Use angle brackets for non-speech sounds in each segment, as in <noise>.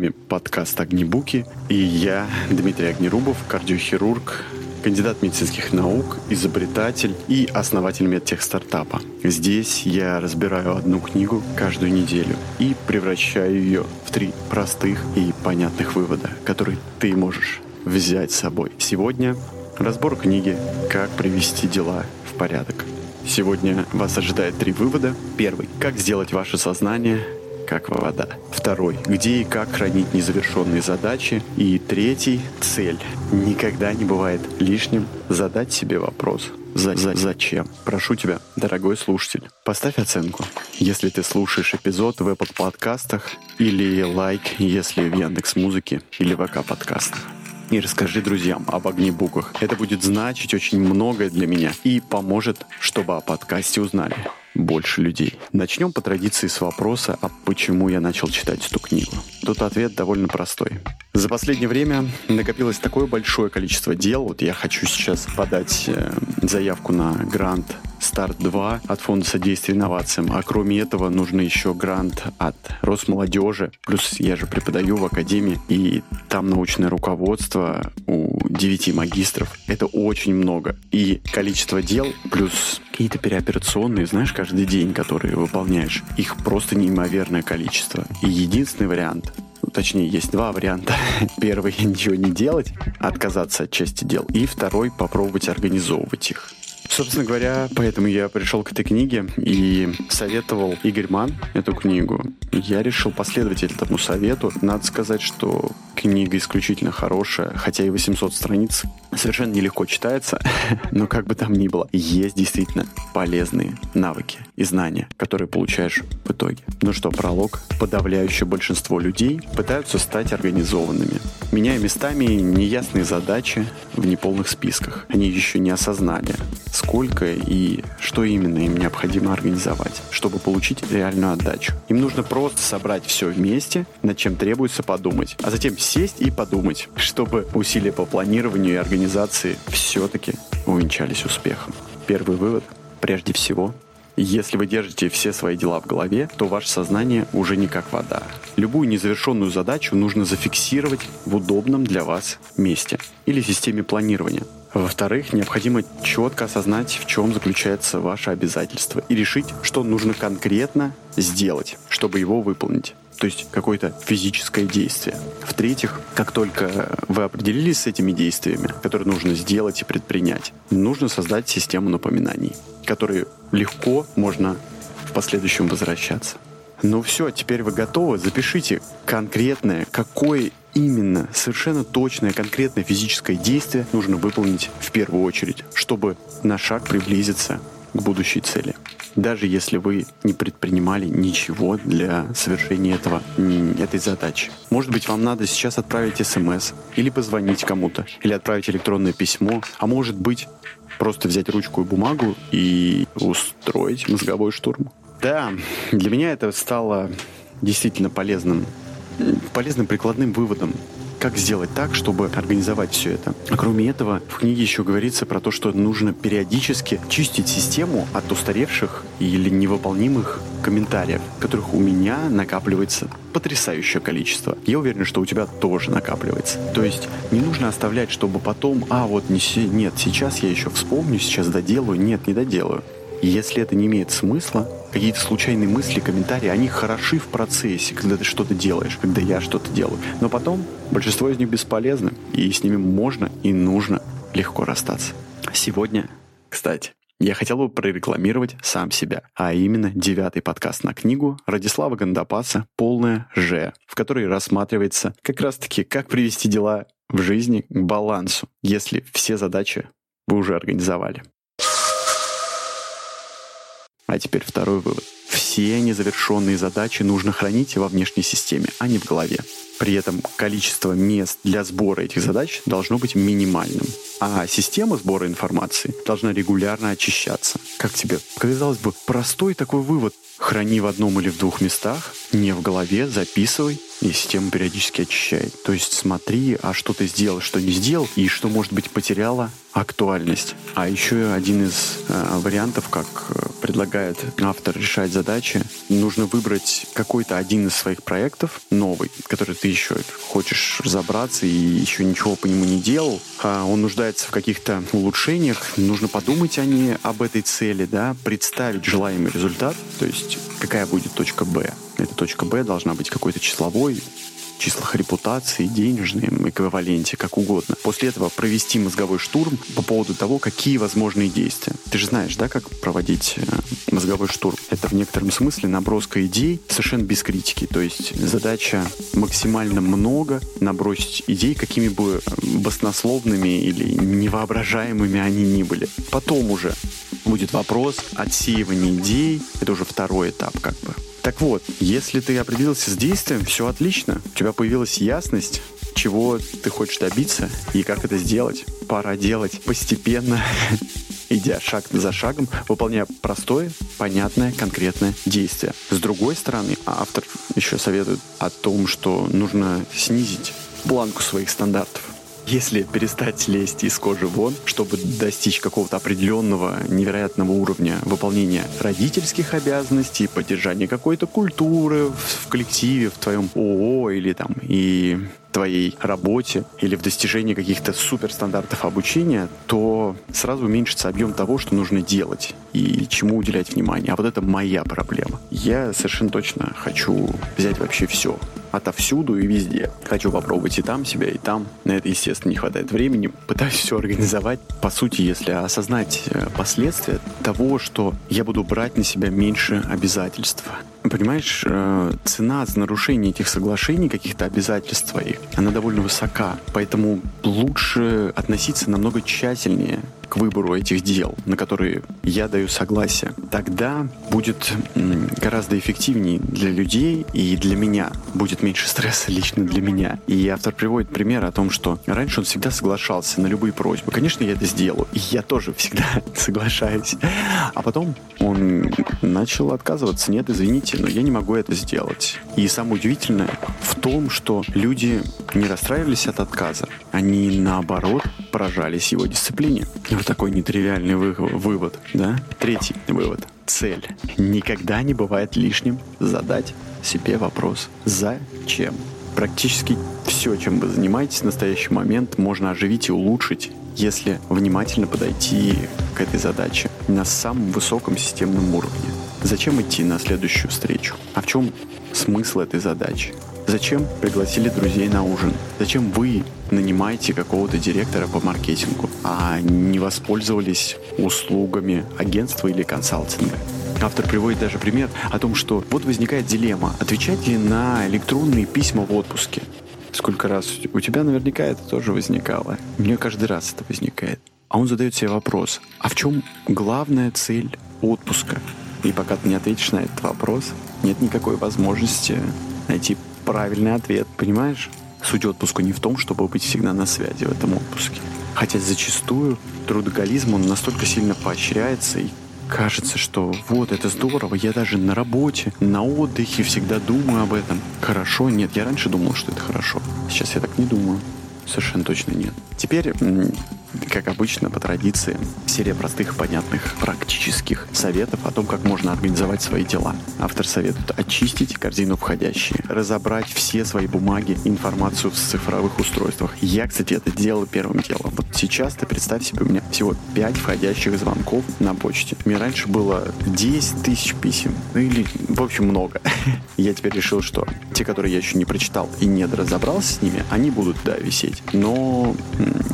вами подкаст «Огнебуки» и я, Дмитрий Огнерубов, кардиохирург, кандидат медицинских наук, изобретатель и основатель медтех стартапа. Здесь я разбираю одну книгу каждую неделю и превращаю ее в три простых и понятных вывода, которые ты можешь взять с собой. Сегодня разбор книги «Как привести дела в порядок». Сегодня вас ожидает три вывода. Первый. Как сделать ваше сознание как вода. Второй. Где и как хранить незавершенные задачи. И третий. Цель. Никогда не бывает лишним задать себе вопрос. За, за, зачем? Прошу тебя, дорогой слушатель, поставь оценку, если ты слушаешь эпизод в Apple подкастах или лайк, если в Яндекс Музыке или ВК подкастах и расскажи друзьям об огнебуках. Это будет значить очень многое для меня и поможет, чтобы о подкасте узнали больше людей. Начнем по традиции с вопроса, а почему я начал читать эту книгу. Тут ответ довольно простой. За последнее время накопилось такое большое количество дел. Вот я хочу сейчас подать э, заявку на грант Старт 2 от Фонда содействия инновациям. А кроме этого нужно еще грант от Росмолодежи. Плюс я же преподаю в академии, и там научное руководство у 9 магистров. Это очень много. И количество дел плюс какие-то переоперационные, знаешь, каждый день, которые выполняешь, их просто неимоверное количество. И единственный вариант точнее, есть два варианта. <laughs> Первый — ничего не делать, отказаться от части дел. И второй — попробовать организовывать их. Собственно говоря, поэтому я пришел к этой книге и советовал Игорь Ман эту книгу. Я решил последовать этому совету. Надо сказать, что книга исключительно хорошая, хотя и 800 страниц. Совершенно нелегко читается, <laughs> но как бы там ни было, есть действительно полезные навыки и знания, которые получаешь в итоге. Ну что, пролог. Подавляющее большинство людей пытаются стать организованными, меняя местами неясные задачи в неполных списках. Они еще не осознали, сколько и что именно им необходимо организовать, чтобы получить реальную отдачу. Им нужно просто собрать все вместе, над чем требуется подумать, а затем сесть и подумать, чтобы усилия по планированию и организации все-таки увенчались успехом. Первый вывод. Прежде всего, если вы держите все свои дела в голове, то ваше сознание уже не как вода. Любую незавершенную задачу нужно зафиксировать в удобном для вас месте или системе планирования. Во-вторых, необходимо четко осознать, в чем заключается ваше обязательство и решить, что нужно конкретно сделать, чтобы его выполнить то есть какое-то физическое действие. В-третьих, как только вы определились с этими действиями, которые нужно сделать и предпринять, нужно создать систему напоминаний, которые легко можно в последующем возвращаться. Ну все, теперь вы готовы. Запишите конкретное, какое именно совершенно точное, конкретное физическое действие нужно выполнить в первую очередь, чтобы на шаг приблизиться к будущей цели. Даже если вы не предпринимали ничего для совершения этого, этой задачи. Может быть, вам надо сейчас отправить смс, или позвонить кому-то, или отправить электронное письмо, а может быть, просто взять ручку и бумагу и устроить мозговой штурм. Да, для меня это стало действительно полезным, полезным прикладным выводом как сделать так, чтобы организовать все это. А кроме этого, в книге еще говорится про то, что нужно периодически чистить систему от устаревших или невыполнимых комментариев, которых у меня накапливается потрясающее количество. Я уверен, что у тебя тоже накапливается. То есть не нужно оставлять, чтобы потом, а вот не, нет, сейчас я еще вспомню, сейчас доделаю, нет, не доделаю. Если это не имеет смысла, какие-то случайные мысли, комментарии, они хороши в процессе, когда ты что-то делаешь, когда я что-то делаю. Но потом большинство из них бесполезны, и с ними можно и нужно легко расстаться. Сегодня, кстати, я хотел бы прорекламировать сам себя, а именно девятый подкаст на книгу Радислава Гандапаса «Полная Ж», в которой рассматривается как раз-таки, как привести дела в жизни к балансу, если все задачи вы уже организовали. А теперь второй вывод. Все незавершенные задачи нужно хранить во внешней системе, а не в голове. При этом количество мест для сбора этих задач должно быть минимальным. А система сбора информации должна регулярно очищаться. Как тебе? Казалось бы, простой такой вывод. Храни в одном или в двух местах, не в голове, записывай, и система периодически очищает. То есть смотри, а что ты сделал, что не сделал, и что, может быть, потеряла актуальность. А еще один из э, вариантов, как э, предлагает автор решать задачи, нужно выбрать какой-то один из своих проектов, новый, который ты еще хочешь разобраться и еще ничего по нему не делал. А он нуждается в каких-то улучшениях, нужно подумать о ней, об этой цели, да, представить желаемый результат, то есть какая будет точка Б. Эта точка Б должна быть какой-то числовой, числах репутации, денежном эквиваленте, как угодно. После этого провести мозговой штурм по поводу того, какие возможные действия. Ты же знаешь, да, как проводить э, мозговой штурм? Это в некотором смысле наброска идей совершенно без критики. То есть задача максимально много набросить идей, какими бы э, баснословными или невоображаемыми они ни были. Потом уже будет вопрос отсеивания идей. Это уже второй этап как бы. Так вот, если ты определился с действием, все отлично. У тебя появилась ясность, чего ты хочешь добиться и как это сделать. Пора делать постепенно, <laughs> идя шаг за шагом, выполняя простое, понятное, конкретное действие. С другой стороны, автор еще советует о том, что нужно снизить планку своих стандартов. Если перестать лезть из кожи вон, чтобы достичь какого-то определенного невероятного уровня выполнения родительских обязанностей, поддержания какой-то культуры в, коллективе, в твоем ООО или там и твоей работе или в достижении каких-то суперстандартов обучения, то сразу уменьшится объем того, что нужно делать и чему уделять внимание. А вот это моя проблема. Я совершенно точно хочу взять вообще все отовсюду и везде. Хочу попробовать и там себя, и там. На это, естественно, не хватает времени. Пытаюсь все организовать. По сути, если осознать э, последствия того, что я буду брать на себя меньше обязательств. Понимаешь, э, цена за нарушение этих соглашений, каких-то обязательств своих, она довольно высока. Поэтому лучше относиться намного тщательнее к выбору этих дел, на которые я даю согласие, тогда будет гораздо эффективнее для людей и для меня. Будет меньше стресса лично для меня. И автор приводит пример о том, что раньше он всегда соглашался на любые просьбы. Конечно, я это сделаю. И я тоже всегда <laughs> соглашаюсь. А потом он начал отказываться. Нет, извините, но я не могу это сделать. И самое удивительное в том, что люди не расстраивались от отказа. Они, наоборот, поражались его дисциплине. Вот такой нетривиальный вы- вывод, да? Третий вывод. Цель. Никогда не бывает лишним задать себе вопрос «Зачем?». Практически все, чем вы занимаетесь в настоящий момент, можно оживить и улучшить, если внимательно подойти к этой задаче на самом высоком системном уровне. Зачем идти на следующую встречу? А в чем смысл этой задачи? Зачем пригласили друзей на ужин? Зачем вы нанимаете какого-то директора по маркетингу, а не воспользовались услугами агентства или консалтинга? Автор приводит даже пример о том, что вот возникает дилемма, отвечать ли на электронные письма в отпуске. Сколько раз у тебя наверняка это тоже возникало. У меня каждый раз это возникает. А он задает себе вопрос, а в чем главная цель отпуска? И пока ты не ответишь на этот вопрос, нет никакой возможности найти правильный ответ, понимаешь? Суть отпуска не в том, чтобы быть всегда на связи в этом отпуске. Хотя зачастую трудоголизм, он настолько сильно поощряется и кажется, что вот это здорово, я даже на работе, на отдыхе всегда думаю об этом. Хорошо? Нет, я раньше думал, что это хорошо. Сейчас я так не думаю. Совершенно точно нет. Теперь как обычно, по традиции, серия простых, понятных, практических советов о том, как можно организовать свои дела. Автор советует очистить корзину входящие, разобрать все свои бумаги, информацию в цифровых устройствах. Я, кстати, это делал первым делом. Вот сейчас ты представь себе, у меня всего 5 входящих звонков на почте. Меня раньше было 10 тысяч писем. Ну или, в общем, много. <laughs> Я теперь решил, что те, которые я еще не прочитал и не разобрался с ними, они будут, да, висеть. Но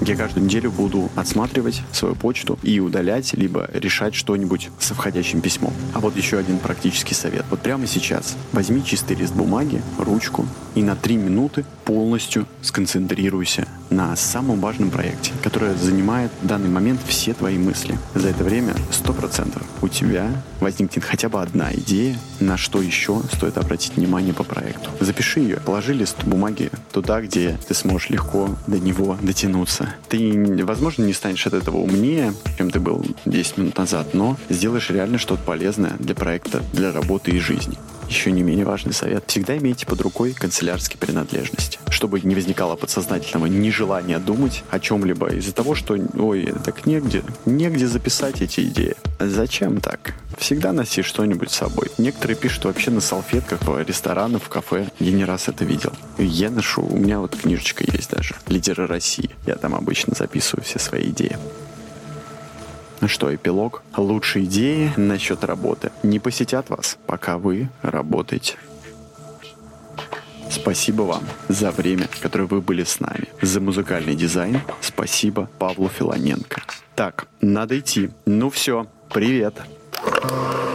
я каждую неделю буду буду отсматривать свою почту и удалять, либо решать что-нибудь со входящим письмом. А вот еще один практический совет. Вот прямо сейчас возьми чистый лист бумаги, ручку и на три минуты полностью сконцентрируйся на самом важном проекте, который занимает в данный момент все твои мысли. За это время 100% у тебя возникнет хотя бы одна идея, на что еще стоит обратить внимание по проекту. Запиши ее, положи лист бумаги туда, где ты сможешь легко до него дотянуться. Ты, возможно, не станешь от этого умнее, чем ты был 10 минут назад, но сделаешь реально что-то полезное для проекта, для работы и жизни. Еще не менее важный совет. Всегда имейте под рукой канцелярские принадлежности, чтобы не возникало подсознательного нежелания думать о чем-либо из-за того, что, ой, так негде, негде записать эти идеи. Зачем так? Всегда носи что-нибудь с собой. Некоторые пишут вообще на салфетках в ресторанах, в кафе. Я не раз это видел. Я ношу, у меня вот книжечка есть даже. Лидеры России. Я там обычно записываю все свои идеи. Ну что, эпилог? Лучшие идеи насчет работы не посетят вас, пока вы работаете. Спасибо вам за время, которое вы были с нами. За музыкальный дизайн спасибо Павлу Филоненко. Так, надо идти. Ну все, привет. Привет.